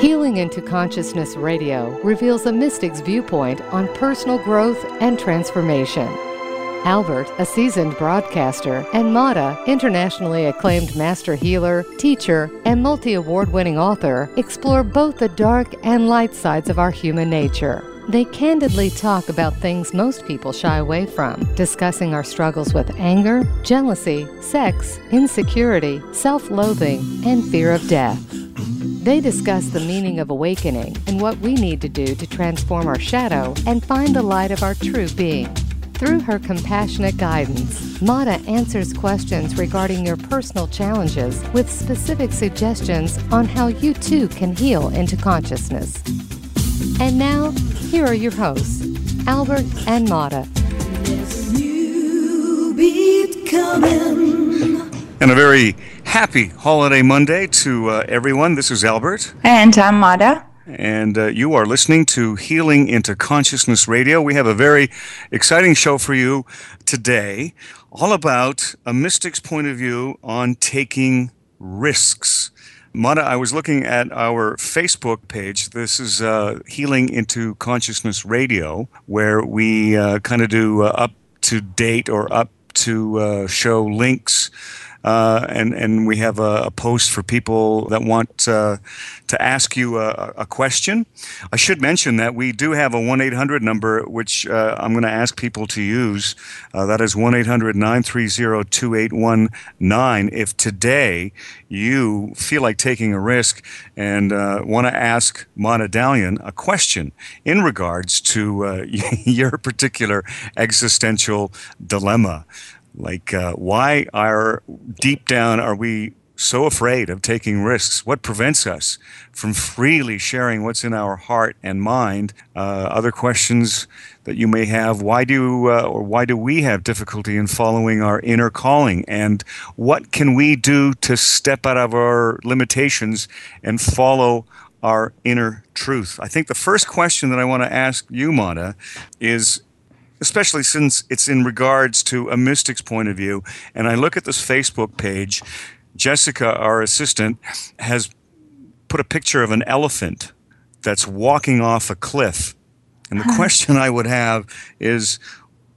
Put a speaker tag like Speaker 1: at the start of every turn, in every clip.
Speaker 1: Healing into Consciousness Radio reveals a mystic's viewpoint on personal growth and transformation. Albert, a seasoned broadcaster, and Mata, internationally acclaimed master healer, teacher, and multi award winning author, explore both the dark and light sides of our human nature. They candidly talk about things most people shy away from, discussing our struggles with anger, jealousy, sex, insecurity, self loathing, and fear of death. They discuss the meaning of awakening and what we need to do to transform our shadow and find the light of our true being. Through her compassionate guidance, Mata answers questions regarding your personal challenges with specific suggestions on how you too can heal into consciousness. And now, here are your hosts, Albert and Mata.
Speaker 2: And a very happy holiday Monday to uh, everyone. This is Albert.
Speaker 3: And I'm Mata.
Speaker 2: And uh, you are listening to Healing into Consciousness Radio. We have a very exciting show for you today, all about a mystic's point of view on taking risks. Mata, I was looking at our Facebook page. This is uh, Healing into Consciousness Radio, where we uh, kind of do uh, up to date or up to uh, show links uh, and and we have a, a, post for people that want uh, to ask you a, a, question. I should mention that we do have a one eight hundred number which uh, I'm going to ask people to use. Uh, that is one 2819 If today you feel like taking a risk and uh, want to ask Mata Dalian a question in regards to uh, your particular existential dilemma. Like, uh, why are deep down are we so afraid of taking risks? What prevents us from freely sharing what's in our heart and mind? Uh, other questions that you may have: Why do uh, or why do we have difficulty in following our inner calling? And what can we do to step out of our limitations and follow? Our inner truth. I think the first question that I want to ask you, Mata, is especially since it's in regards to a mystic's point of view. And I look at this Facebook page. Jessica, our assistant, has put a picture of an elephant that's walking off a cliff. And the question I would have is,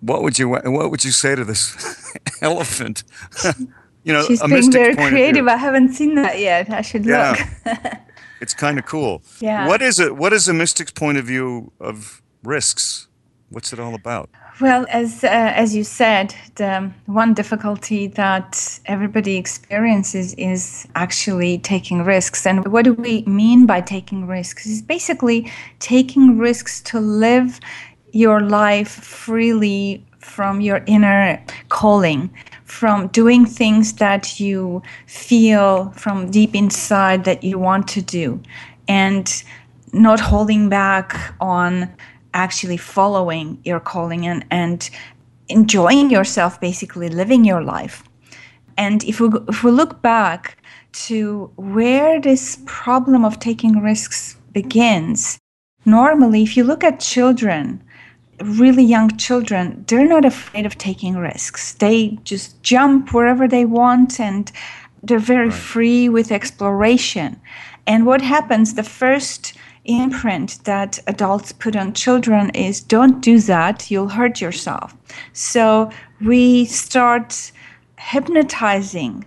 Speaker 2: what would you what would you say to this elephant?
Speaker 3: you know, she's being very creative. I haven't seen that yet. I should yeah.
Speaker 2: look. it's kind of cool. Yeah. What is it? What is a mystic's point of view of risks? What's it all about?
Speaker 3: Well, as uh, as you said, the one difficulty that everybody experiences is actually taking risks. And what do we mean by taking risks? Is basically taking risks to live your life freely from your inner calling, from doing things that you feel from deep inside that you want to do, and not holding back on actually following your calling and, and enjoying yourself, basically living your life. And if we, if we look back to where this problem of taking risks begins, normally, if you look at children, really young children, they're not afraid of taking risks. They just jump wherever they want and they're very right. free with exploration. And what happens the first imprint that adults put on children is don't do that, you'll hurt yourself. So we start hypnotizing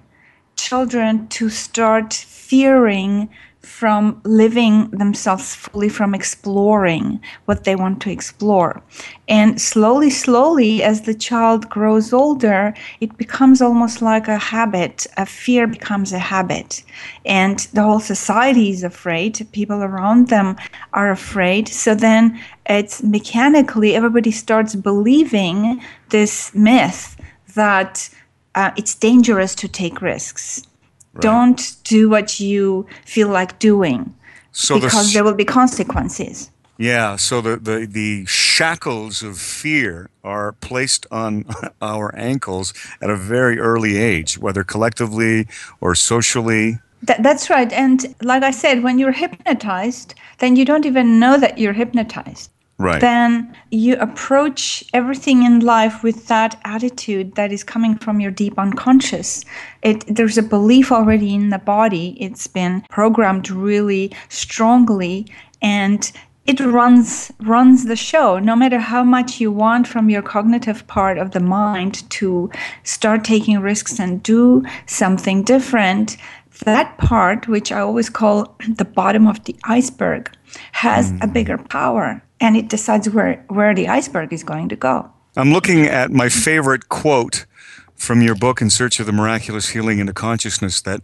Speaker 3: children to start fearing from living themselves fully, from exploring what they want to explore. And slowly, slowly, as the child grows older, it becomes almost like a habit. A fear becomes a habit. And the whole society is afraid. People around them are afraid. So then it's mechanically, everybody starts believing this myth that uh, it's dangerous to take risks Right. Don't do what you feel like doing so because the, there will be consequences.
Speaker 2: Yeah, so the, the, the shackles of fear are placed on our ankles at a very early age, whether collectively or socially.
Speaker 3: that's right. And like I said, when you're hypnotized, then you don't even know that you're hypnotized.
Speaker 2: Right.
Speaker 3: then you approach everything in life with that attitude that is coming from your deep unconscious. It, there's a belief already in the body. It's been programmed really strongly, and it runs runs the show no matter how much you want from your cognitive part of the mind to start taking risks and do something different that part which i always call the bottom of the iceberg has mm. a bigger power and it decides where where the iceberg is going to go
Speaker 2: i'm looking at my favorite quote from your book in search of the miraculous healing into consciousness that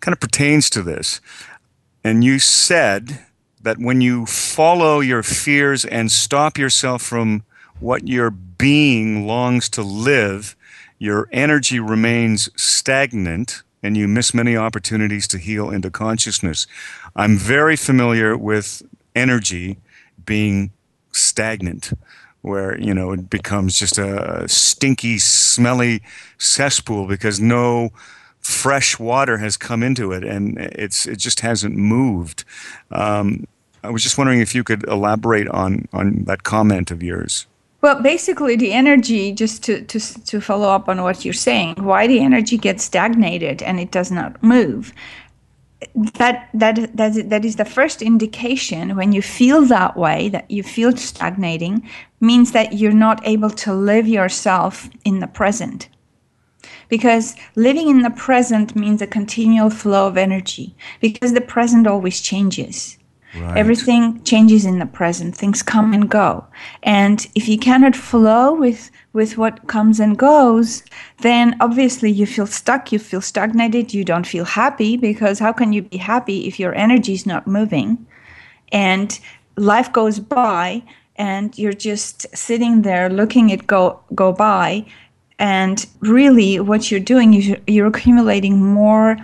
Speaker 2: kind of pertains to this and you said that when you follow your fears and stop yourself from what your being longs to live, your energy remains stagnant and you miss many opportunities to heal into consciousness. I'm very familiar with energy being stagnant where you know it becomes just a stinky smelly cesspool because no fresh water has come into it and it's it just hasn't moved um, I was just wondering if you could elaborate on on that comment of yours.
Speaker 3: Well, basically, the energy, just to, to, to follow up on what you're saying, why the energy gets stagnated and it does not move. That, that, that, that is the first indication when you feel that way, that you feel stagnating, means that you're not able to live yourself in the present. Because living in the present means a continual flow of energy, because the present always changes. Right. Everything changes in the present. Things come and go. And if you cannot flow with with what comes and goes, then obviously you feel stuck, you feel stagnated, you don't feel happy because how can you be happy if your energy is not moving? And life goes by and you're just sitting there looking it go go by and really what you're doing is you're accumulating more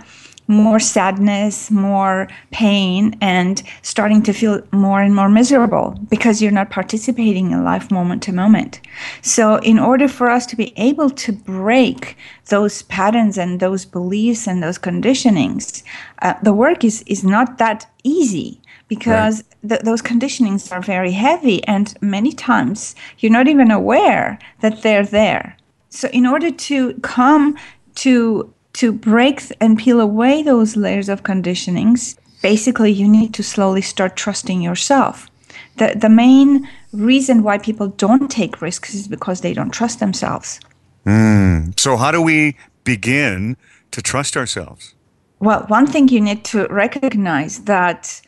Speaker 3: more sadness, more pain, and starting to feel more and more miserable because you're not participating in life moment to moment. So, in order for us to be able to break those patterns and those beliefs and those conditionings, uh, the work is, is not that easy because right. th- those conditionings are very heavy, and many times you're not even aware that they're there. So, in order to come to to break and peel away those layers of conditionings, basically you need to slowly start trusting yourself. The, the main reason why people don't take risks is because they don't trust themselves.
Speaker 2: Mm. So, how do we begin to trust ourselves?
Speaker 3: Well, one thing you need to recognize that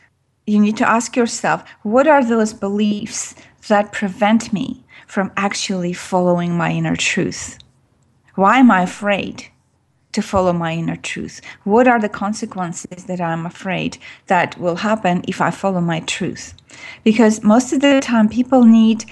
Speaker 3: you need to ask yourself what are those beliefs that prevent me from actually following my inner truth? Why am I afraid? To follow my inner truth? What are the consequences that I'm afraid that will happen if I follow my truth? Because most of the time, people need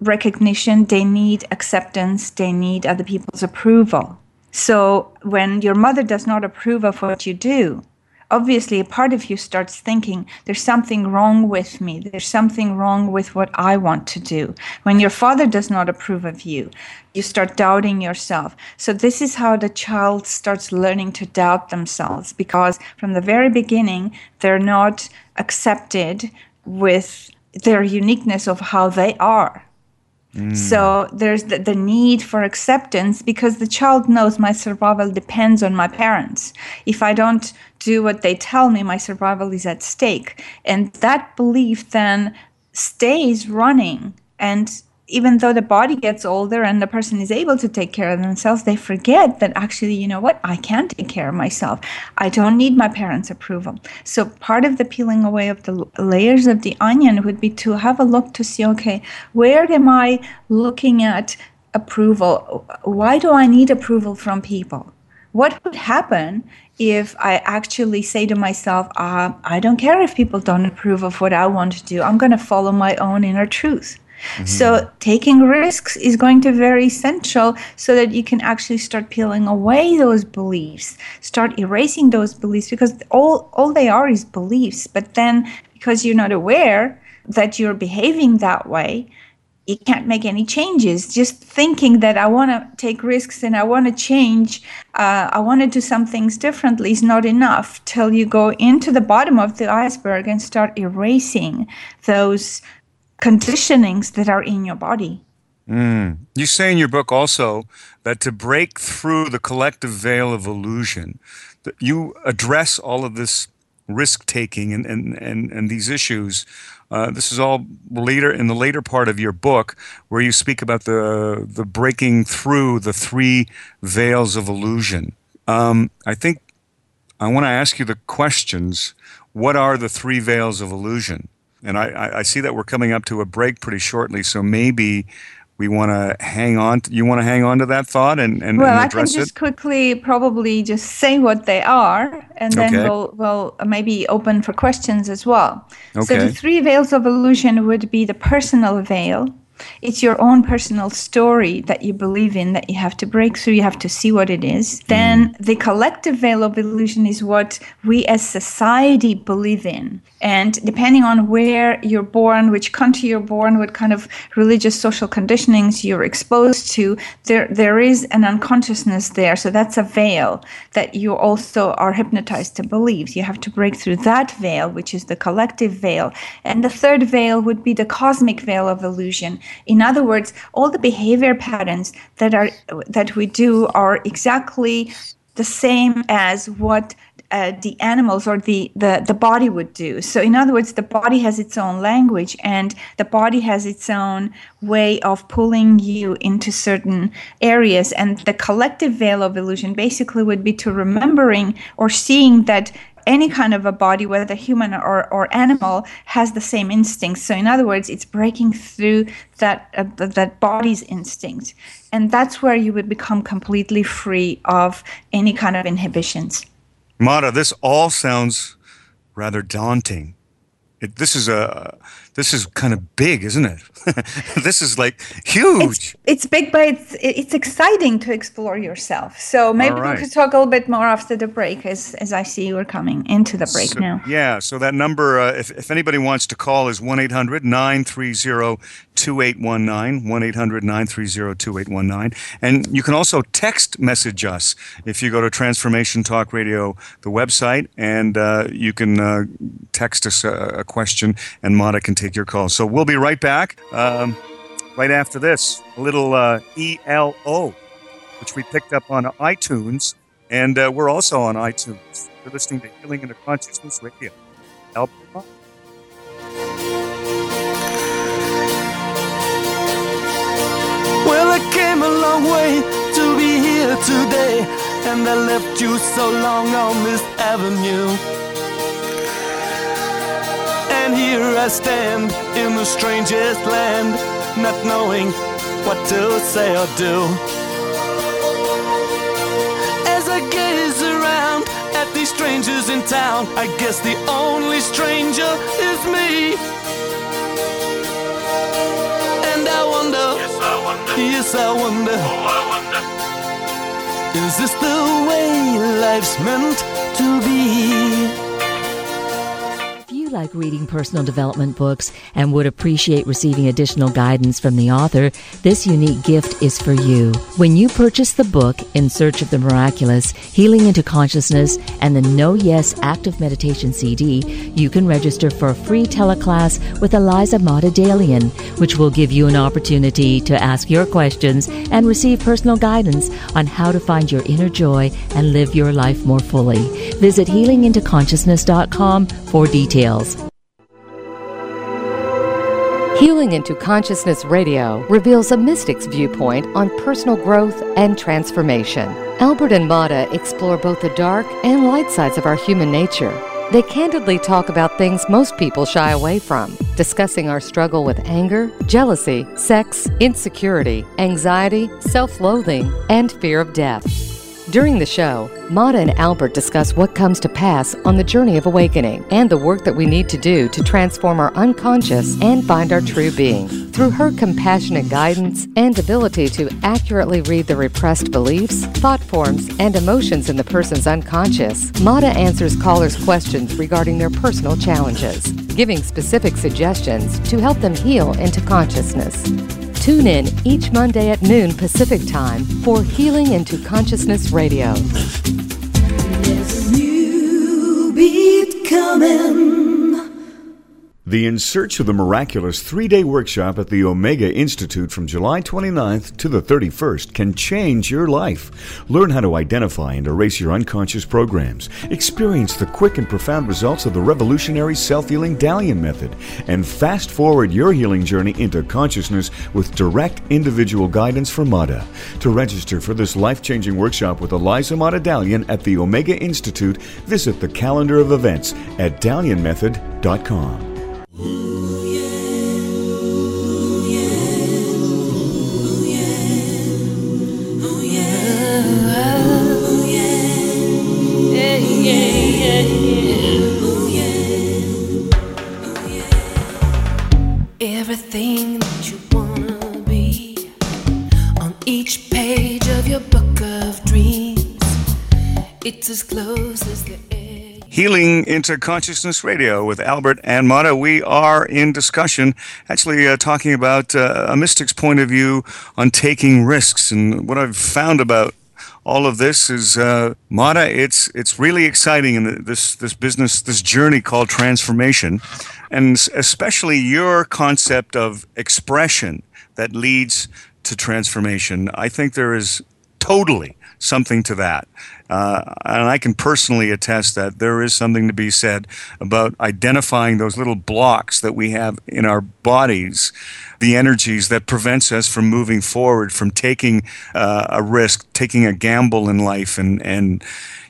Speaker 3: recognition, they need acceptance, they need other people's approval. So when your mother does not approve of what you do, obviously a part of you starts thinking there's something wrong with me. There's something wrong with what i want to do. When your father does not approve of you you start doubting yourself. So this is how the child starts learning to doubt themselves because from the very beginning they're not accepted with their uniqueness of how they are Mm. So there's the, the, need for acceptance because the child knows my survival depends on my parents. If I don't do what they tell me, my survival is at stake. And that belief then stays running and even though the body gets older and the person is able to take care of themselves, they forget that actually, you know what, I can take care of myself. I don't need my parents' approval. So, part of the peeling away of the layers of the onion would be to have a look to see, okay, where am I looking at approval? Why do I need approval from people? What would happen if I actually say to myself, uh, I don't care if people don't approve of what I want to do, I'm going to follow my own inner truth? Mm-hmm. So taking risks is going to be very essential so that you can actually start peeling away those beliefs, start erasing those beliefs because all all they are is beliefs. But then because you're not aware that you're behaving that way, you can't make any changes. Just thinking that I want to take risks and I want to change, uh, I want to do some things differently is not enough till you go into the bottom of the iceberg and start erasing those conditionings that are in your body.
Speaker 2: Mm. You say in your book also that to break through the collective veil of illusion, that you address all of this risk taking and, and, and, and these issues. Uh, this is all later in the later part of your book, where you speak about the the breaking through the three veils of illusion. Um, I think I want to ask you the questions. What are the three veils of illusion? And I, I see that we're coming up to a break pretty shortly, so maybe we want to hang on. To, you want to hang on to that thought and and,
Speaker 3: well,
Speaker 2: and
Speaker 3: I can just
Speaker 2: it?
Speaker 3: quickly probably just say what they are, and then
Speaker 2: Okay.
Speaker 3: we'll we'll maybe open for questions as well. So the three veils of illusion would be the personal veil. It's your own personal story that you believe in that you have to break through. You have to see what it is. Mm. Then the collective veil of illusion is what we as society believe in. And depending on where you're born, which country you're born, what kind of religious social conditionings you're exposed to, there there is an unconsciousness there. So that's a veil that you also are hypnotized to believe. You have to break through that veil, which is the collective veil. And the third veil would be the cosmic veil of illusion. In other words, all the behavior patterns that are that we do are exactly the same as what uh, the animals or the, the the body would do. So, in other words, the body has its own language, and the body has its own way of pulling you into certain areas. And the collective veil of illusion basically would be to remembering or seeing that any kind of a body, whether human or, or animal, has the same instincts. So, in other words, it's breaking through that uh, that body's instinct, and that's where you would become completely free of any kind of inhibitions.
Speaker 2: Mata, this all sounds rather daunting. It, this is a this is kind of big, isn't it? this is like huge.
Speaker 3: It's big, but it's it's exciting to explore yourself. So maybe
Speaker 2: right.
Speaker 3: we could talk a little bit more after the break, as as I see you are coming into the break
Speaker 2: So-
Speaker 3: now.
Speaker 2: Yeah, so that number, uh, if, if anybody wants to call, is 1 800 930 2819. 1 800 930 2819. And you can also text message us if you go to Transformation Talk Radio, the website, and uh, you can uh, text us a, a question, and Mata can take your call. So we'll be right back um, right after this. A little uh, ELO, which we picked up on iTunes, and uh, we're also on iTunes. You're listening to Healing into Consciousness Radio. Help.
Speaker 4: Well, I came a long way to be here today, and I left you so long on this avenue. And here I stand in the strangest land, not knowing what to say or do. As I gaze around at these strangers in town, I guess the only stranger is me. And I wonder,
Speaker 5: Yes, I wonder.
Speaker 4: yes, I wonder,
Speaker 5: Oh, I wonder.
Speaker 4: is this the way life's meant to be?
Speaker 6: Like reading personal development books and would appreciate receiving additional guidance from the author, this unique gift is for you. When you purchase the book In Search of the Miraculous, Healing into Consciousness, and the No Yes Active Meditation CD, you can register for a free teleclass with Eliza Mata Dalian, which will give you an opportunity to ask your questions and receive personal guidance on how to find your inner joy and live your life more fully. Visit healingintoconsciousness.com for details.
Speaker 1: Healing into Consciousness Radio reveals a mystic's viewpoint on personal growth and transformation. Albert and Mata explore both the dark and light sides of our human nature. They candidly talk about things most people shy away from, discussing our struggle with anger, jealousy, sex, insecurity, anxiety, self loathing, and fear of death. During the show, Mata and Albert discuss what comes to pass on the journey of awakening and the work that we need to do to transform our unconscious and find our true being. Through her compassionate guidance and ability to accurately read the repressed beliefs, thought forms, and emotions in the person's unconscious, Mata answers callers' questions regarding their personal challenges, giving specific suggestions to help them heal into consciousness. Tune in each Monday at noon Pacific Time for Healing into Consciousness Radio.
Speaker 7: New beat coming.
Speaker 5: The In Search of the Miraculous three day workshop at the Omega Institute from July 29th to the 31st can change your life. Learn how to identify and erase your unconscious programs, experience the quick and profound results of the revolutionary self healing Dalian method, and fast forward your healing journey into consciousness with direct individual guidance from Mata. To register for this life changing workshop with Eliza Mata Dalian at the Omega Institute, visit the calendar of events at DalianMethod.com.
Speaker 2: Healing into Consciousness Radio with Albert and Mata. We are in discussion, actually uh, talking about uh, a mystic's point of view on taking risks. And what I've found about all of this is uh, Mata. It's it's really exciting in this this business, this journey called transformation, and especially your concept of expression that leads to transformation. I think there is totally something to that. Uh, and I can personally attest that there is something to be said about identifying those little blocks that we have in our bodies, the energies that prevents us from moving forward, from taking uh, a risk, taking a gamble in life. And, and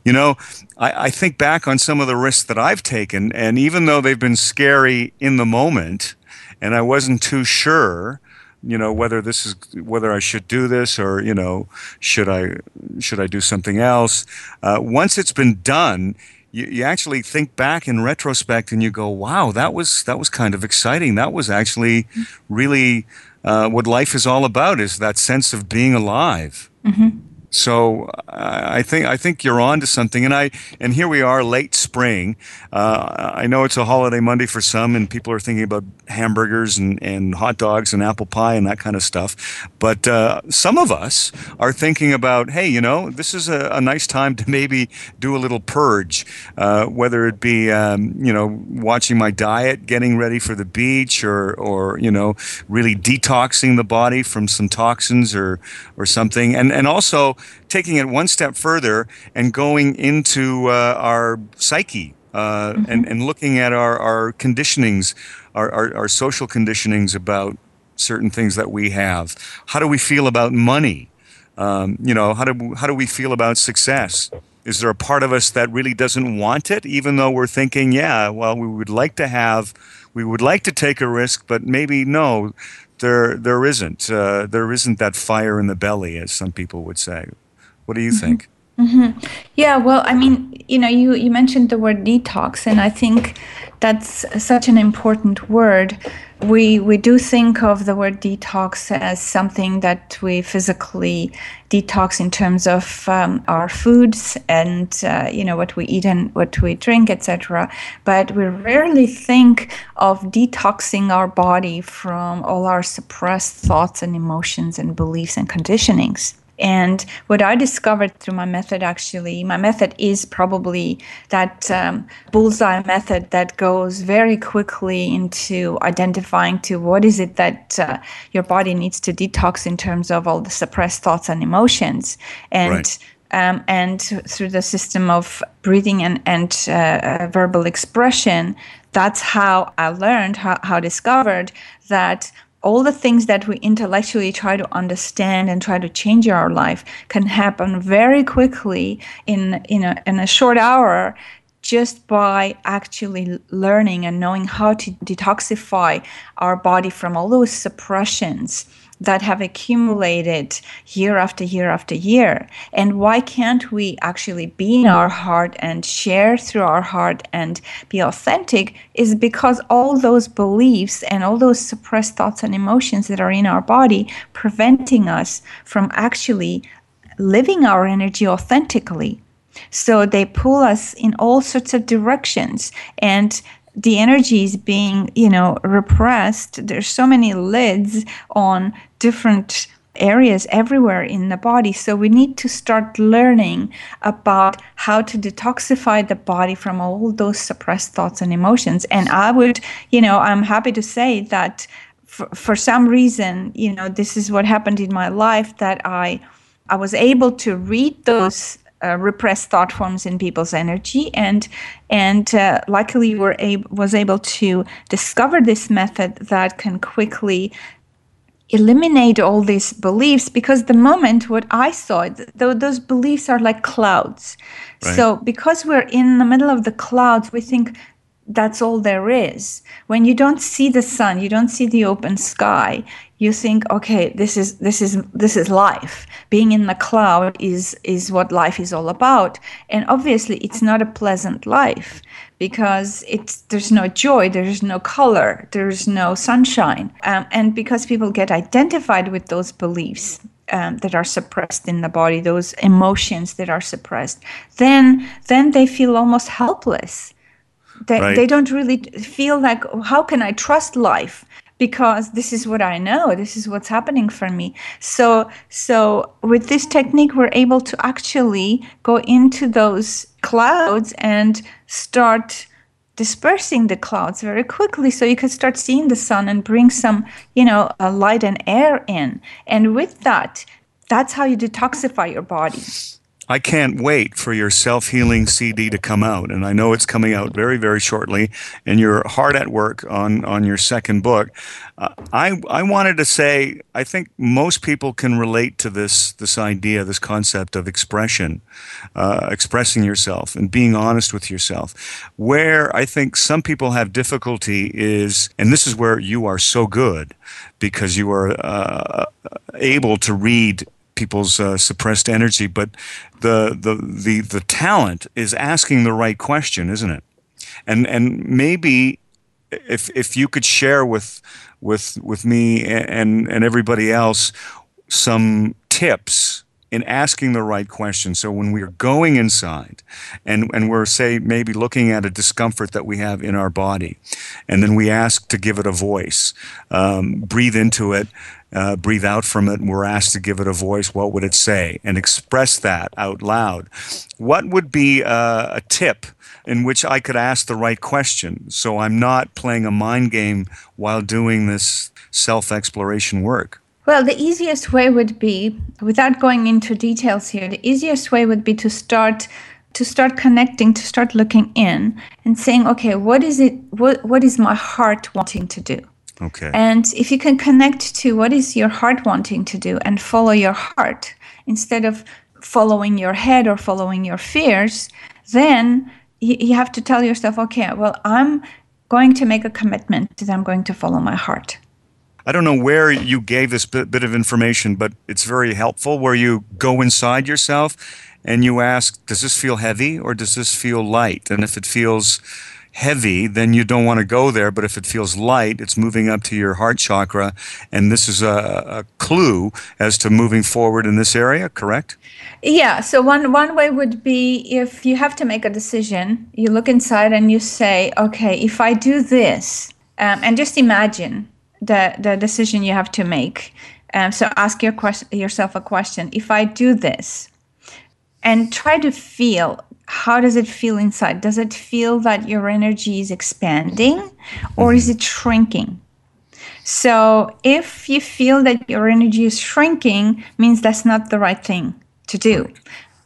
Speaker 2: you know, I, I think back on some of the risks that I've taken, and even though they've been scary in the moment, and I wasn't too sure, you know whether this is whether I should do this or you know should I should I do something else. Uh, once it's been done, you, you actually think back in retrospect and you go, wow, that was that was kind of exciting. That was actually really uh, what life is all about is that sense of being alive.
Speaker 3: Mm-hmm.
Speaker 2: So I think I think you're on to something, and I and here we are, late spring. Uh, I know it's a holiday Monday for some, and people are thinking about hamburgers and, and hot dogs and apple pie and that kind of stuff. But uh, some of us are thinking about, hey, you know, this is a, a nice time to maybe do a little purge, uh, whether it be um, you know watching my diet, getting ready for the beach, or or you know really detoxing the body from some toxins or or something, and and also taking it one step further and going into uh, our psyche uh,
Speaker 3: Mm-hmm.
Speaker 2: and, and looking at our, our conditionings, our, our, our social conditionings about certain things that we have. How do we feel about money? Um, you know, how do, how do we feel about success? Is there a part of us that really doesn't want it, even though we're thinking, yeah, well, we would like to have, we would like to take a risk, but maybe no, there there isn't. Uh, there isn't that fire in the belly, as some people would say. What do you think?
Speaker 3: Yeah, well, I mean, you know, you, you mentioned the word detox, and I think that's such an important word. We we do think of the word detox as something that we physically detox in terms of um, our foods and uh, you know what we eat and what we drink, etc. But we rarely think of detoxing our body from all our suppressed thoughts and emotions and beliefs and conditionings. And what I discovered through my method, actually, my method is probably that um, bullseye method that goes very quickly into identifying to what is it that uh, your body needs to detox in terms of all the suppressed thoughts and emotions. And
Speaker 2: Right.
Speaker 3: um, and through the system of breathing and, and uh, uh, verbal expression, that's how I learned, how, how I discovered that all the things that we intellectually try to understand and try to change in our life can happen very quickly in, in, a, in a short hour just by actually learning and knowing how to detoxify our body from all those suppressions that have accumulated year after year after year. And why can't we actually be in our heart and share through our heart and be authentic? Is because all those beliefs and all those suppressed thoughts and emotions that are in our body preventing us from actually living our energy authentically. So they pull us in all sorts of directions and the energy is being, you know, repressed. There's so many lids on different areas everywhere in the body. So we need to start learning about how to detoxify the body from all those suppressed thoughts and emotions. And I would, you know, I'm happy to say that for, for some reason, you know, this is what happened in my life that I I was able to read those uh, repressed thought forms in people's energy. And and uh, luckily were able was able to discover this method that can quickly eliminate all these beliefs because the moment what i saw th- those beliefs are like clouds. Right. so because we're in the middle of the clouds we think that's all there is. When you don't see the sun you don't see the open sky you think okay this is this is this is life. Being in the cloud is is what life is all about. And obviously it's not a pleasant life because it's there's no joy there's no color there's no sunshine. Um, and because people get identified with those beliefs um, that are suppressed in the body those emotions that are suppressed then then they feel almost helpless. They, right. they don't really feel like how can i trust life because this is what I know. This is what's happening for me. So, so with this technique, we're able to actually go into those clouds and start dispersing the clouds very quickly so you can start seeing the sun and bring some you know uh, light and air in and with that that's how you detoxify your body
Speaker 2: I can't wait for your self healing CD to come out. And I know it's coming out very, very shortly. And you're hard at work on, on your second book. Uh, I, I wanted to say, I think most people can relate to this, this idea, this concept of expression, uh, expressing yourself and being honest with yourself. Where I think some people have difficulty is, and this is where you are so good because you are uh, able to read people's uh, suppressed energy, but the, the the the talent is asking the right question, isn't it? And and maybe if if you could share with with with me and and everybody else some tips in asking the right question. So when we're going inside and, and we're, say, maybe looking at a discomfort that we have in our body, and then we ask to give it a voice, um, breathe into it, uh, breathe out from it, and we're asked to give it a voice, what would it say? And express that out loud. What would be a, a tip? in which I could ask the right question. So I'm not playing a mind game while doing this self exploration work.
Speaker 3: Well, the easiest way would be, without going into details here, the easiest way would be to start to start connecting, to start looking in and saying, okay, what is it what what is my heart wanting to do?
Speaker 2: Okay.
Speaker 3: And if you can connect to what is your heart wanting to do and follow your heart instead of following your head or following your fears, then you, you have to tell yourself, okay, well, I'm going to make a commitment that I'm going to follow my heart.
Speaker 2: I don't know where you gave this bit, bit of information, but it's very helpful where you go inside yourself and you ask, does this feel heavy or does this feel light? And if it feels heavy, then you don't want to go there. But if it feels light, it's moving up to your heart chakra. And this is a, a clue as to moving forward in this area, correct?
Speaker 3: Yeah. So one, one way would be if you have to make a decision, you look inside and you say, okay, if I do this, um, and just imagine the the decision you have to make. Um, so ask your quest- yourself a question: If I do this, and try to feel how does it feel inside? Does it feel that your energy is expanding, or is it shrinking? So if you feel that your energy is shrinking, means that's not the right thing to do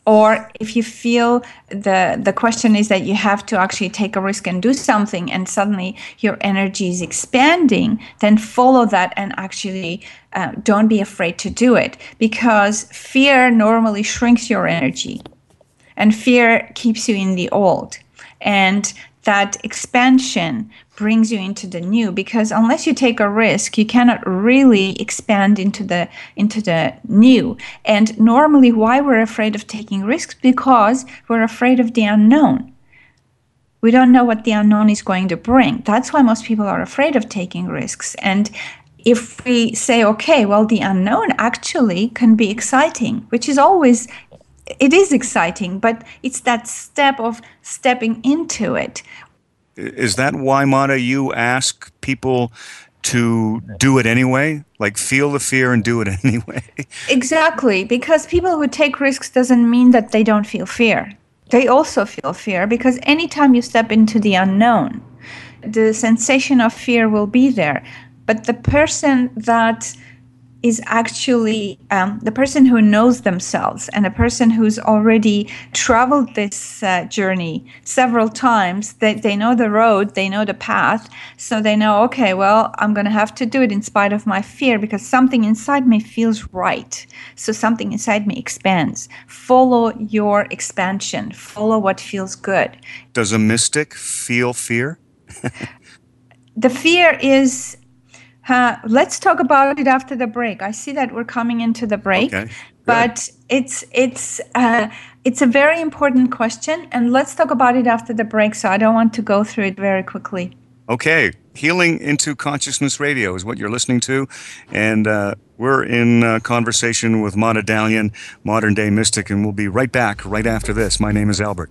Speaker 3: or if you feel the the question is that you have to actually take a risk and do something and suddenly your energy is expanding then follow that and actually uh, don't be afraid to do it because fear normally shrinks your energy and fear keeps you in the old. And that expansion brings you into the new because unless you take a risk you cannot really expand into the into the new. And normally why we're afraid of taking risks? Because we're afraid of the unknown. We don't know what the unknown is going to bring. That's why most people are afraid of taking risks. And if we say okay well the unknown actually can be exciting which is always it is exciting, but it's that step of stepping into it.
Speaker 2: Is that why, Mata, you ask people to do it anyway? Like feel the fear and do it anyway?
Speaker 3: Exactly, because people who take risks doesn't mean that they don't feel fear. They also feel fear because anytime you step into the unknown, the sensation of fear will be there. But the person that is actually um, the person who knows themselves and a person who's already traveled this uh, journey several times. They, they know the road, they know the path, so they know, okay, well, I'm going to have to do it in spite of my fear because something inside me feels right. So something inside me expands. Follow your expansion, follow what feels good.
Speaker 2: Does a mystic feel fear?
Speaker 3: the fear is uh, let's talk about it after the break. I see that we're coming into the break,
Speaker 2: Okay,
Speaker 3: but it's it's uh, it's a very important question, and let's talk about it after the break. So I don't want to go through it very quickly.
Speaker 2: Okay, Healing into Consciousness Radio is what you're listening to. And uh, we're in uh, conversation with Mata Dalian, modern day mystic, and we'll be right back right after this. My name is Albert.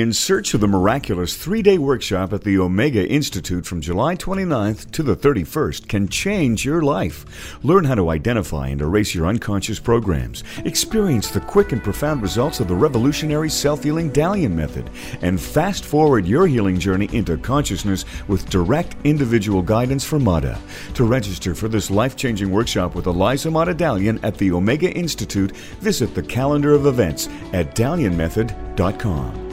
Speaker 4: In
Speaker 5: Search of the Miraculous three day workshop at the Omega Institute from July 29th to the 31st can change your life. Learn how to identify and erase your unconscious programs, experience the quick and profound results of the revolutionary self healing Dalian method, and fast forward your healing journey into consciousness with direct individual guidance from Mata. To register for this life changing workshop with Eliza Mata Dalian at the Omega Institute, visit the calendar of events at dalianmethod.com.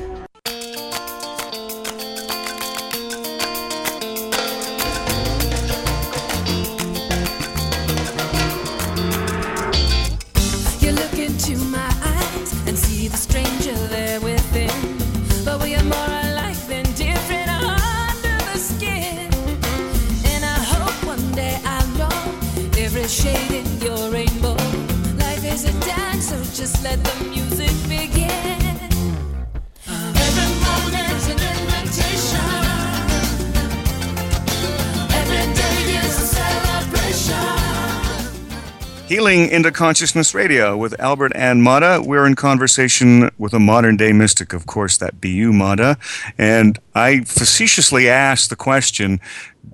Speaker 2: Healing into Consciousness Radio with Albert and Mata. We're in conversation with a modern day mystic, of course, that be you, Mata. And I facetiously asked the question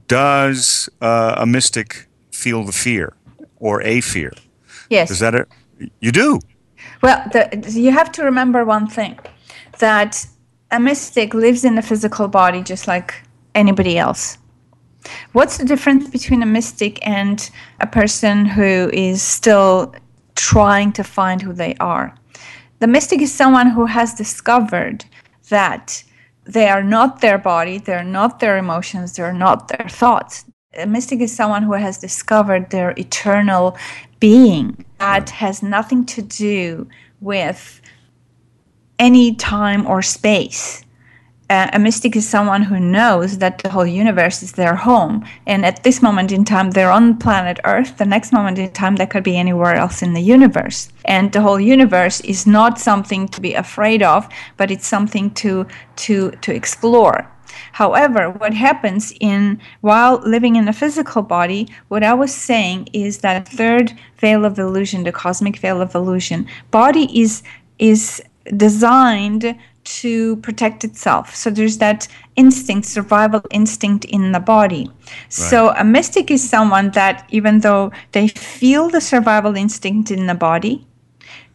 Speaker 2: Does uh, a mystic feel the fear or a fear?
Speaker 3: Yes.
Speaker 2: Is that a. You do?
Speaker 3: Well, the, you have to remember one thing that a mystic lives in a physical body just like anybody else. What's the difference between a mystic and a person who is still trying to find who they are? The mystic is someone who has discovered that they are not their body, they're not their emotions, they're not their thoughts. A mystic is someone who has discovered their eternal being that has nothing to do with any time or space. A mystic is someone who knows that the whole universe is their home. And at this moment in time, they're on planet Earth. The next moment in time, they could be anywhere else in the universe. And the whole universe is not something to be afraid of, but it's something to, to, to explore. However, what happens in while living in a physical body, what I was saying is that third veil of illusion, the cosmic veil of illusion, body is is designed to protect itself. So there's that instinct, survival instinct in the body. So a mystic is someone that even though they feel the survival instinct in the body,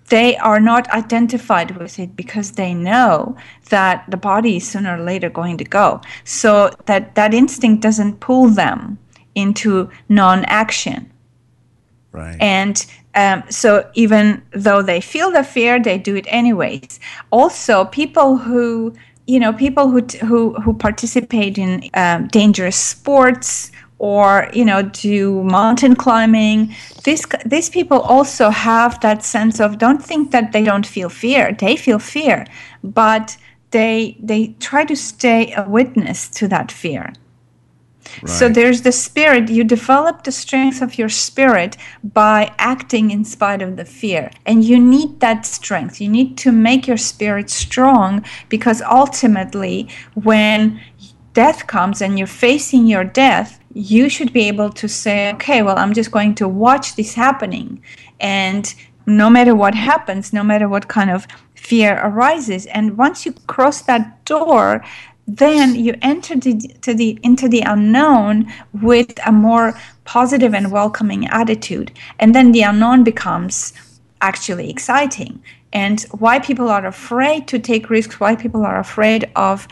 Speaker 3: they are not identified with it because they know that the body is sooner or later going to go. So that that instinct doesn't pull them into non-action.
Speaker 2: Right.
Speaker 3: And um, so even though they feel the fear, they do it anyways. Also, people who you know people who t- who who participate in um, dangerous sports or you know do mountain climbing these these people also have that sense of don't think that they don't feel fear they feel fear but they they try to stay a witness to that fear so there's the spirit. You develop the strength of your spirit by acting in spite of the fear. And you need that strength. You need to make your spirit strong because ultimately when death comes and you're facing your death you should be able to say okay well i'm just going to watch this happening. And no matter what happens no matter what kind of fear arises and once you cross that door then you enter the, the, into the unknown with a more positive and welcoming attitude. And then the unknown becomes actually exciting. And why people are afraid to take risks, why people are afraid of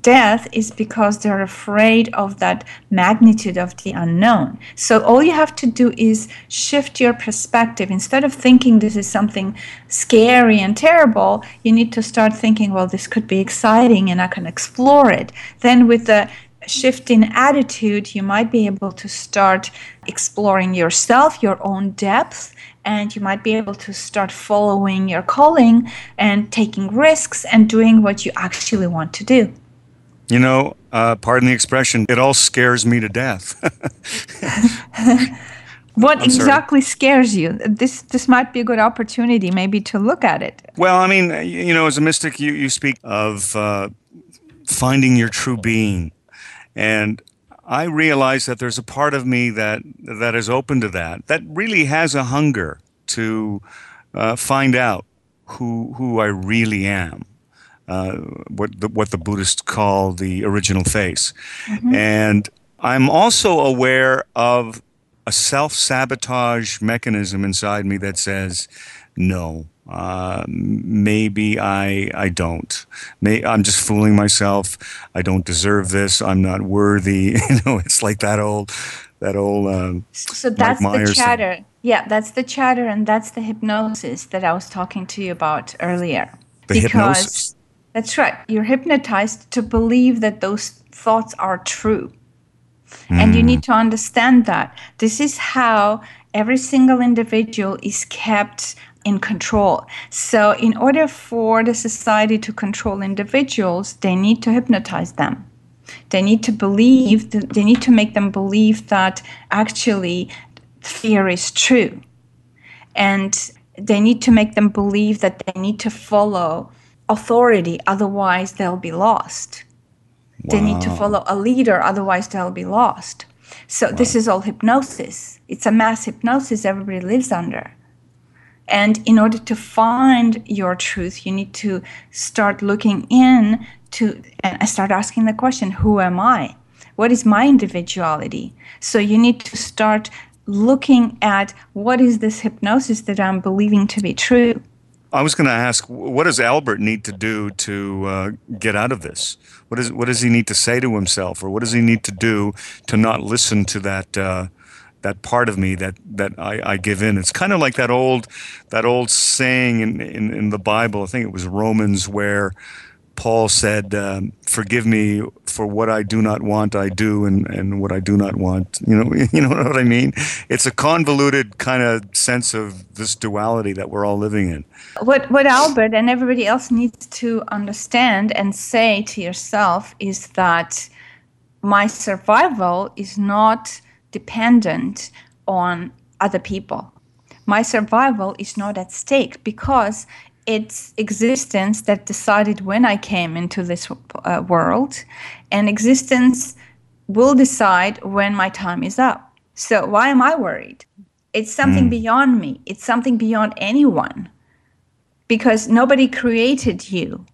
Speaker 3: death is because they're afraid of that magnitude of the unknown. So all you have to do is shift your perspective. Instead of thinking this is something scary and terrible, you need to start thinking, well, this could be exciting and I can explore it. Then with the shift in attitude, you might be able to start exploring yourself, your own depth, and you might be able to start following your calling and taking risks and doing what you actually want to do.
Speaker 2: You know, uh, pardon the expression, it all scares me to death.
Speaker 3: What exactly scares you? This this might be a good opportunity maybe to look at it.
Speaker 2: well, I mean, you know, as a mystic, you, you speak of uh, finding your true being. And I realize that there's a part of me that that is open to that, that really has a hunger to uh, find out who who I really am. Uh, what the, what the Buddhists call the original face, and I'm also aware of a self sabotage mechanism inside me that says, no, uh, maybe I I don't. May, I'm just fooling myself. I don't deserve this. I'm not worthy. you know, it's like that old that old. Um,
Speaker 3: So that's
Speaker 2: Myers
Speaker 3: the
Speaker 2: thing.
Speaker 3: chatter. Yeah, that's the chatter and that's the hypnosis that I was talking to you about earlier.
Speaker 2: The hypnosis?
Speaker 3: That's right. You're hypnotized to believe that those thoughts are true. And you hmm. need to understand that. This is how every single individual is kept in control. So, in order for the society to control individuals, they need to hypnotize them. They need to believe, th- they need to make them believe that actually fear is true. And they need to make them believe that they need to follow authority, otherwise, they'll be lost. They need to follow a leader, otherwise, they'll be lost. So, this is all hypnosis. It's a mass hypnosis everybody lives under. And in order to find your truth, you need to start looking in to and start asking the question Who am I? What is my individuality? So, you need to start looking at what is this hypnosis that I'm believing to be true.
Speaker 2: I was going to ask, what does Albert need to do to uh, get out of this? What is what does he need to say to himself, or what does he need to do to not listen to that uh, that part of me that that I, I give in? It's kind of like that old that old saying in, in in the Bible. I think it was Romans where Paul said, um, "Forgive me for what I do not want, I do, and, and what I do not want." You know, you know what I mean. It's a convoluted kind of sense of this duality that we're all living in.
Speaker 3: what what Albert and everybody else needs to understand and say to yourself is that my survival is not dependent on other people. My survival is not at stake because it's existence that decided when I came into this uh, world, and existence will decide when my time is up. So why am I worried? It's something beyond me. It's something beyond anyone because nobody created you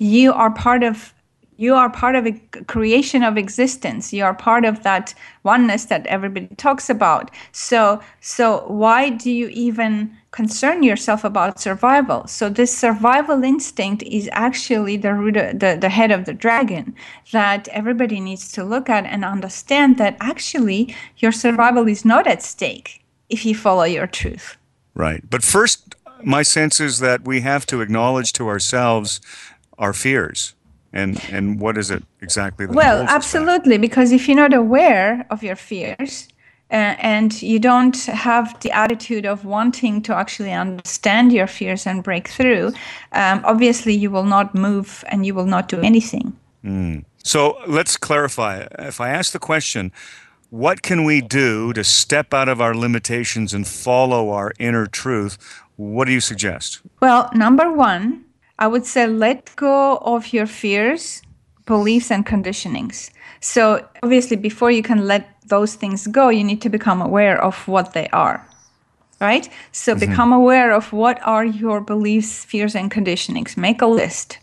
Speaker 3: you are part of you are part of a creation of existence you are part of that oneness that everybody talks about so so why do you even concern yourself about survival so this survival instinct is actually the root the, the head of the dragon that everybody needs to look at and understand that actually your survival is not at stake if you follow your truth
Speaker 2: Right. But first, my sense is that we have to acknowledge to ourselves our fears. And and what is it exactly? That
Speaker 3: Well, absolutely, because if you're not aware of your fears uh, and you don't have the attitude of wanting to actually understand your fears and break through, um, obviously you will not move and you will not do anything.
Speaker 2: So let's clarify. If I ask the question, what can we do to step out of our limitations and follow our inner truth? What do you suggest?
Speaker 3: Well, number one, I would say let go of your fears, beliefs, and conditionings. So, obviously, before you can let those things go, you need to become aware of what they are. Right? So, become aware of what are your beliefs, fears, and conditionings. Make a list.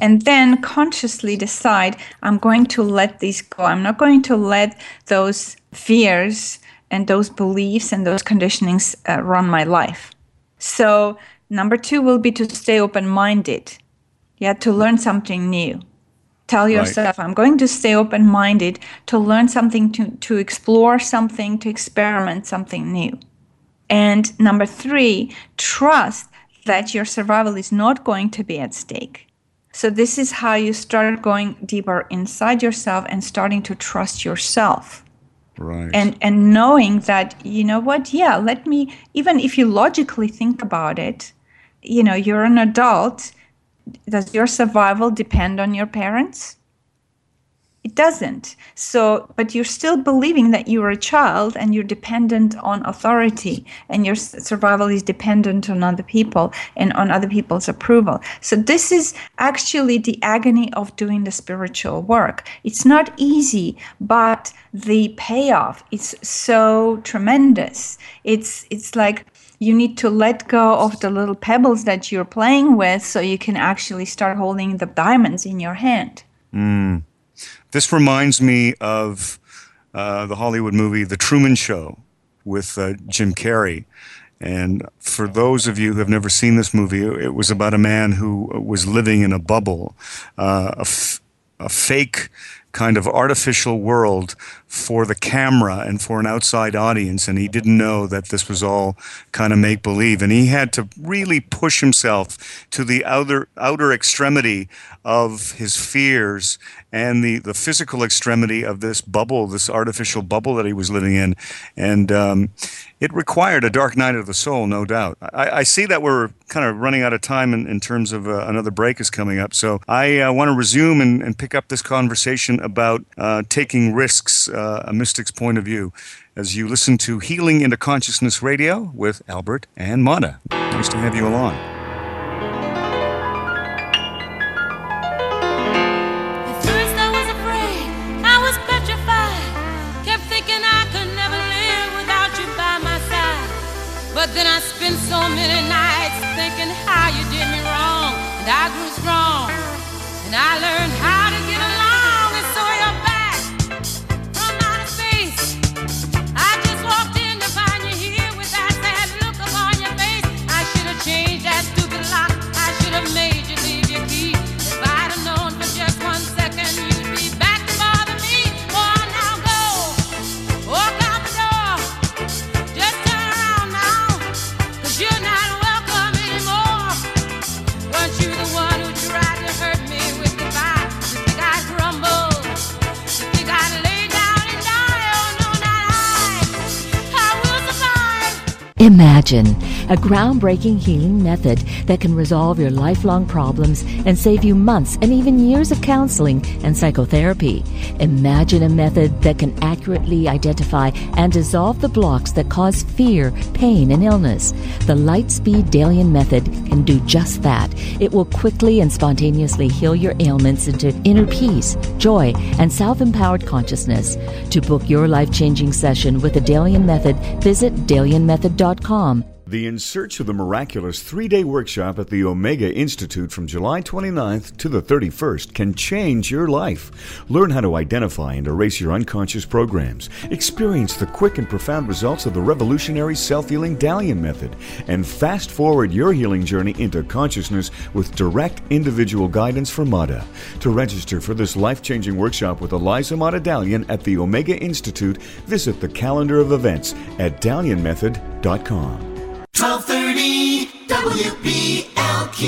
Speaker 3: And then consciously decide I'm going to let these go. I'm not going to let those fears and those beliefs and those conditionings uh, run my life. So, number two will be to stay open minded. Yeah, to learn something new. Tell yourself, I'm going to stay open minded to learn something, to, to explore something, to experiment something new. And number three, trust that your survival is not going to be at stake. So, this is how you start going deeper inside yourself and starting to trust yourself
Speaker 2: Right.
Speaker 3: and and knowing that you know what yeah let me even if you logically think about it you know you're an adult does your survival depend on your parents? It doesn't. So but you're still believing that you're a child and you're dependent on authority and your survival is dependent on other people and on other people's approval. So this is actually the agony of doing the spiritual work. It's not easy but the payoff is so tremendous. It's it's like you need to let go of the little pebbles that you're playing with so you can actually start holding the diamonds in your hand
Speaker 2: This reminds me of uh, the Hollywood movie The Truman Show with uh, Jim Carrey. And for those of you who have never seen this movie, it was about a man who was living in a bubble, uh, a, f- a fake kind of artificial world for the camera and for an outside audience. And he didn't know that this was all kind of make believe. And he had to really push himself to the outer, outer extremity of his fears and the, the physical extremity of this bubble, this artificial bubble that he was living in. And um, it required a dark night of the soul, no doubt. I, I see that we're kind of running out of time in, in terms of uh, another break is coming up. So I uh, want to resume and, and pick up this conversation about uh, taking risks, uh, a mystic's point of view, as you listen to Healing into Consciousness Radio with Albert and Mada. Nice to have you along.
Speaker 6: Imagine a groundbreaking healing method that can resolve your lifelong problems and save you months and even years of counseling and psychotherapy. Imagine a method that can accurately identify and dissolve the blocks that cause fear, pain, and illness. The Lightspeed Dalian method can do just that. It will quickly and spontaneously heal your ailments into inner peace, joy, and self empowered consciousness. To book your life changing session with the Dalian Method, visit dalianmethod.com.
Speaker 5: The In Search of the Miraculous three day workshop at the Omega Institute from July 29th to the 31st can change your life. Learn how to identify and erase your unconscious programs, experience the quick and profound results of the revolutionary self healing Dalian method, and fast forward your healing journey into consciousness with direct individual guidance from Mada. To register for this life changing workshop with Eliza Mada Dalian at the Omega Institute, visit the calendar of events at dalianmethod.com.
Speaker 4: 1230 WBLQ.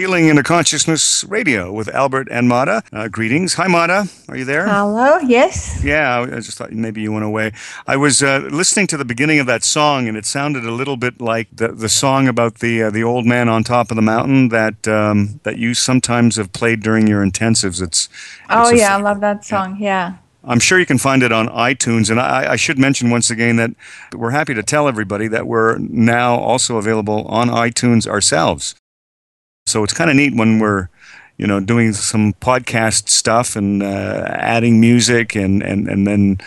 Speaker 2: Healing into Consciousness Radio with Albert and Mada. Uh, greetings. Hi, Mada. Are you there?
Speaker 3: Hello, yes.
Speaker 2: Yeah, I just thought maybe you went away. I was uh, listening to the beginning of that song, and it sounded a little bit like the, the song about the uh, the old man on top of the mountain that um, that you sometimes have played during your intensives. It's,
Speaker 3: oh
Speaker 2: it's
Speaker 3: yeah, I love that song. Yeah. yeah.
Speaker 2: I'm sure you can find it on iTunes. And I, I, should mention once again that we're happy to tell everybody that we're now also available on iTunes ourselves. So it's kind of neat when we're, you know, doing some podcast stuff and uh, adding music and, and, and then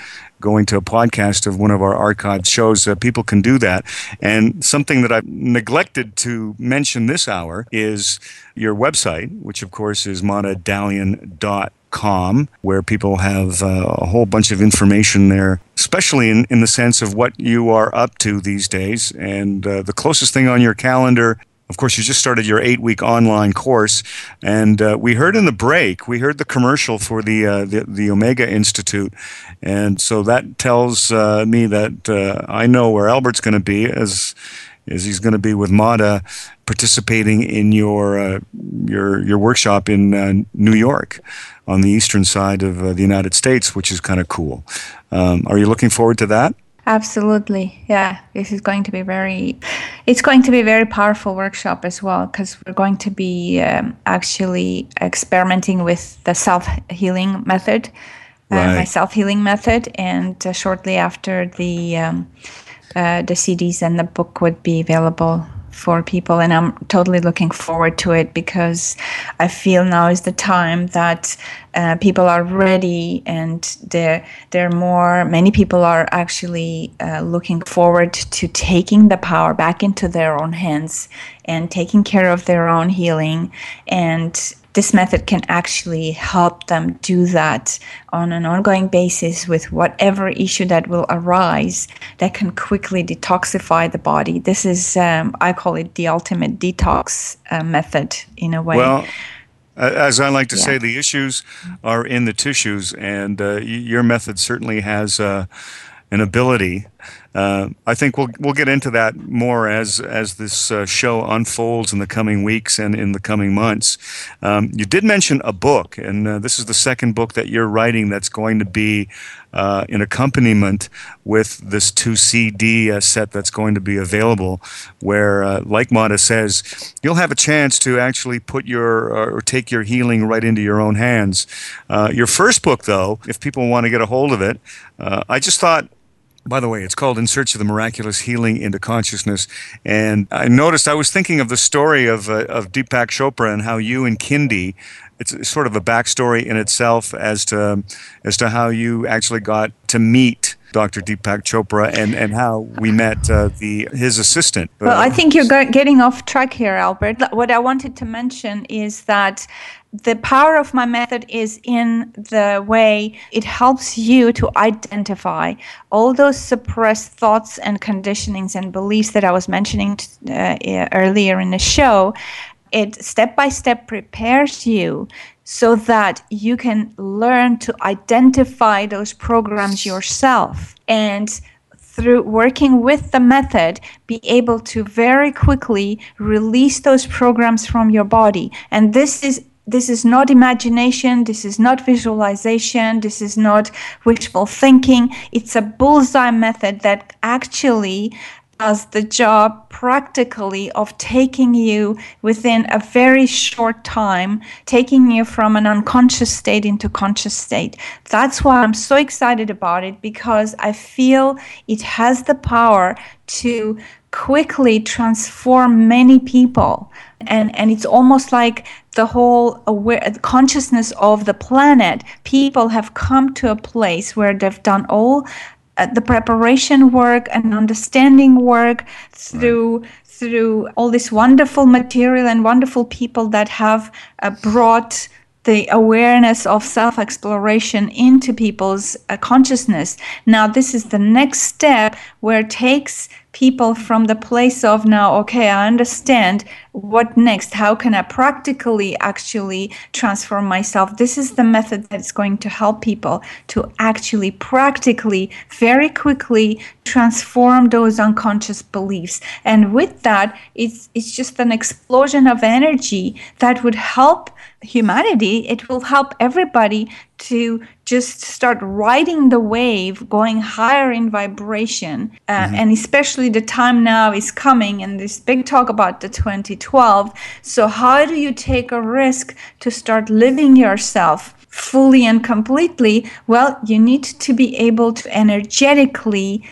Speaker 2: going to a podcast of one of our archived shows. Uh, people can do that. And something that I've neglected to mention this hour is your website, which of course is madadalian.com, where people have uh, a whole bunch of information there, especially in, in the sense of what you are up to these days. And uh, the closest thing on your calendar of course, you just started your eight week online course, and uh, we heard in the break, we heard the commercial for the, uh, the, the, Omega Institute. And so that tells uh, me that uh, I know where Albert's going to be as, as he's going to be with Mada participating in your, uh, your, your workshop in uh, New York on the eastern side of the United States, which is kind of cool. Um, are you looking forward to that?
Speaker 3: Absolutely. Yeah. This is going to be very, it's going to be a very powerful workshop as well because we're going to be um, actually experimenting with the self healing method, uh, right. my self healing method. And uh, shortly after the, um, uh, the CDs and the book would be available for people and i'm totally looking forward to it because i feel now is the time that uh, people are ready and there are more many people are actually uh, looking forward to taking the power back into their own hands and taking care of their own healing and this method can actually help them do that on an ongoing basis with whatever issue that will arise that can quickly detoxify the body. This is, um, I call it the ultimate detox uh, method in a way.
Speaker 2: Well, as I like to yeah. say, the issues are in the tissues, and uh, your method certainly has uh, an ability uh, I think we'll we'll get into that more as as this uh, show unfolds in the coming weeks and in the coming months. Um, you did mention a book, and uh, this is the second book that you're writing that's going to be uh, in accompaniment with this two CD uh, set that's going to be available. Where, uh, like Mada says, you'll have a chance to actually put your or take your healing right into your own hands. your first book, though, if people want to get a hold of it, I just thought by the way, it's called In Search of the Miraculous Healing into Consciousness. And I noticed, I was thinking of the story of, uh, of Deepak Chopra and how you and Kindy, it's sort of a backstory in itself as to, as to how you actually got to meet Dr. Deepak Chopra and, and how we met uh, the his assistant.
Speaker 3: Well, I think you're getting off track here, Albert. What I wanted to mention is that the power of my method is in the way it helps you to identify all those suppressed thoughts and conditionings and beliefs that I was mentioning uh, earlier in the show. It step by step prepares you so that you can learn to identify those programs yourself and through working with the method, be able to very quickly release those programs from your body. And this is this is not imagination, this is not visualization, this is not wishful thinking. It's a bullseye method that actually does the job practically of taking you within a very short time, taking you from an unconscious state into conscious state. That's why I'm so excited about it because I feel it has the power to quickly transform many people and and it's almost like the whole aware consciousness of the planet people have come to a place where they've done all uh, the preparation work and understanding work through right. through all this wonderful material and wonderful people that have uh, brought the awareness of self exploration into people's uh, consciousness. Now, this is the next step where it takes people from the place of now, okay, I understand what next? How can I practically actually transform myself? This is the method that's going to help people to actually practically, very quickly transform those unconscious beliefs. And with that, it's, it's just an explosion of energy that would help humanity, it will help everybody to just start riding the wave, going higher in vibration. Uh, mm-hmm. And especially the time now is coming, and this big talk about the 2012. So, how do you take a risk to start living yourself? Fully and completely, well, you need to be able to energetically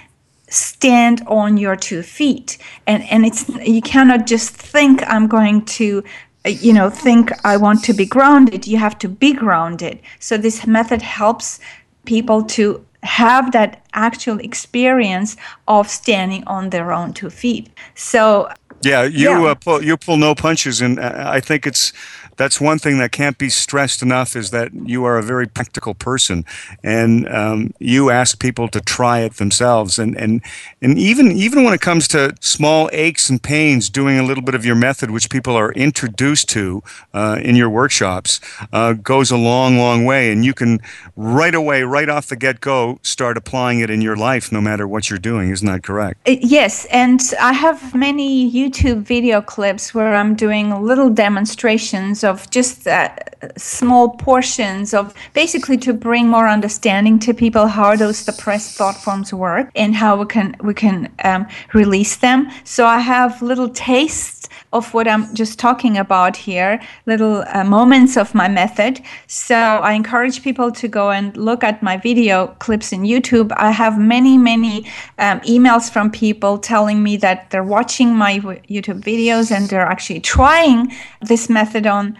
Speaker 3: stand on your two feet and and it's you cannot just think i'm going to you know think i want to be grounded. You have to be grounded. So this method helps people to have that actual experience of standing on their own two feet. So
Speaker 2: yeah you yeah. Uh, pull you pull no punches and i think it's that's one thing that can't be stressed enough is that you are a very practical person and um, you ask people to try it themselves. And, and and even even when it comes to small aches and pains doing a little bit of your method which people are introduced to uh, in your workshops uh, goes a long long way. And you can right away right off the get-go start applying it in your life no matter what you're doing. Isn't that correct?
Speaker 3: Uh, yes. And i have many youtube video clips where i'm doing little demonstrations of just uh, small portions of basically to bring more understanding to people how those suppressed thought forms work and how we can we can um, release them. So I have little tastes of what I'm just talking about here, little uh, moments of my method. So I encourage people to go and look at my video clips in YouTube. I have many, many um, emails from people telling me that they're watching my YouTube videos and they're actually trying this method on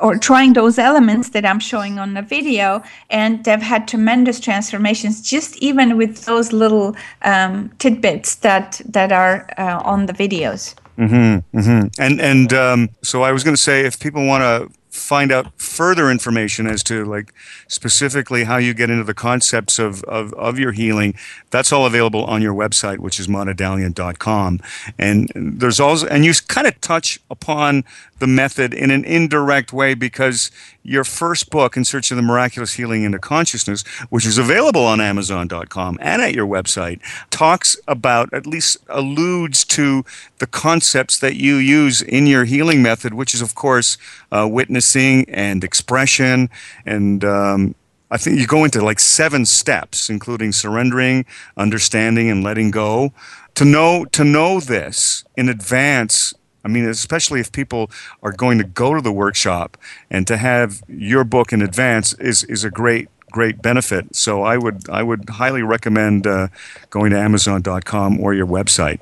Speaker 3: or trying those elements that I'm showing on the video, and they've had tremendous transformations just even with those little um, tidbits that that are uh, on the videos.
Speaker 2: Mm-hmm, mm-hmm. And and um, so I was going to say, if people want to find out further information as to like specifically how you get into the concepts of, of, of your healing, that's all available on your website, which is madadalian.com. And there's also, and you kind of touch upon the method in an indirect way because your first book, In Search of the Miraculous Healing into Consciousness, which is available on Amazon.com and at your website, talks about, at least alludes to the concepts that you use in your healing method, which is, of course, uh, witnessing and expression. And um, I think you go into like seven steps, including surrendering, understanding, and letting go. To know, to know this in advance I mean, especially if people are going to go to the workshop and to have your book in advance is, is a great great benefit. So I would I would highly recommend uh, going to Amazon.com or your website.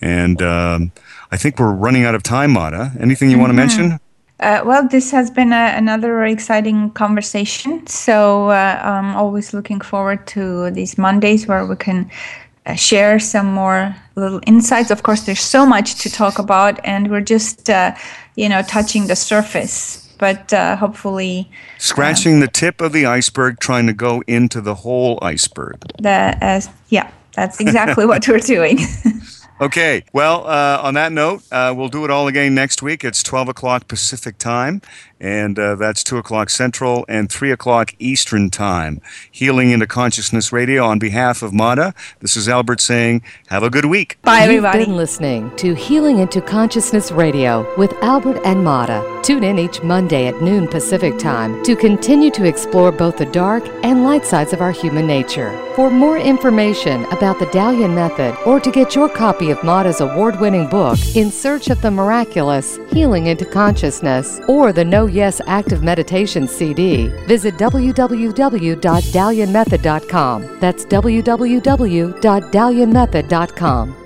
Speaker 2: And um, I think we're running out of time, Mada. Anything you mm-hmm. want to mention?
Speaker 3: Uh, well, this has been a, another exciting conversation. So uh, I'm always looking forward to these Mondays where we can uh, share some more little insights. Of course, there's so much to talk about, and we're just, uh, you know, touching the surface. But uh, hopefully,
Speaker 2: scratching the tip of the iceberg, trying to go into the whole iceberg.
Speaker 3: The yeah, that's exactly what we're doing.
Speaker 2: Okay. Well, uh, on that note, uh, we'll do it all again next week. It's 12 o'clock Pacific time, and uh, that's 2 o'clock Central and 3 o'clock Eastern time. Healing into Consciousness Radio on behalf of MADA. This is Albert saying, have a good week.
Speaker 3: Bye, everybody.
Speaker 1: You've been listening to Healing into Consciousness Radio with Albert and MADA. Tune in each Monday at noon Pacific time to continue to explore both the dark and light sides of our human nature. For more information about the Dalian Method or to get your copy of Mada's award winning book, In Search of the Miraculous Healing into Consciousness, or the No Yes Active Meditation CD, visit www.dalianmethod.com. That's www.dalianmethod.com.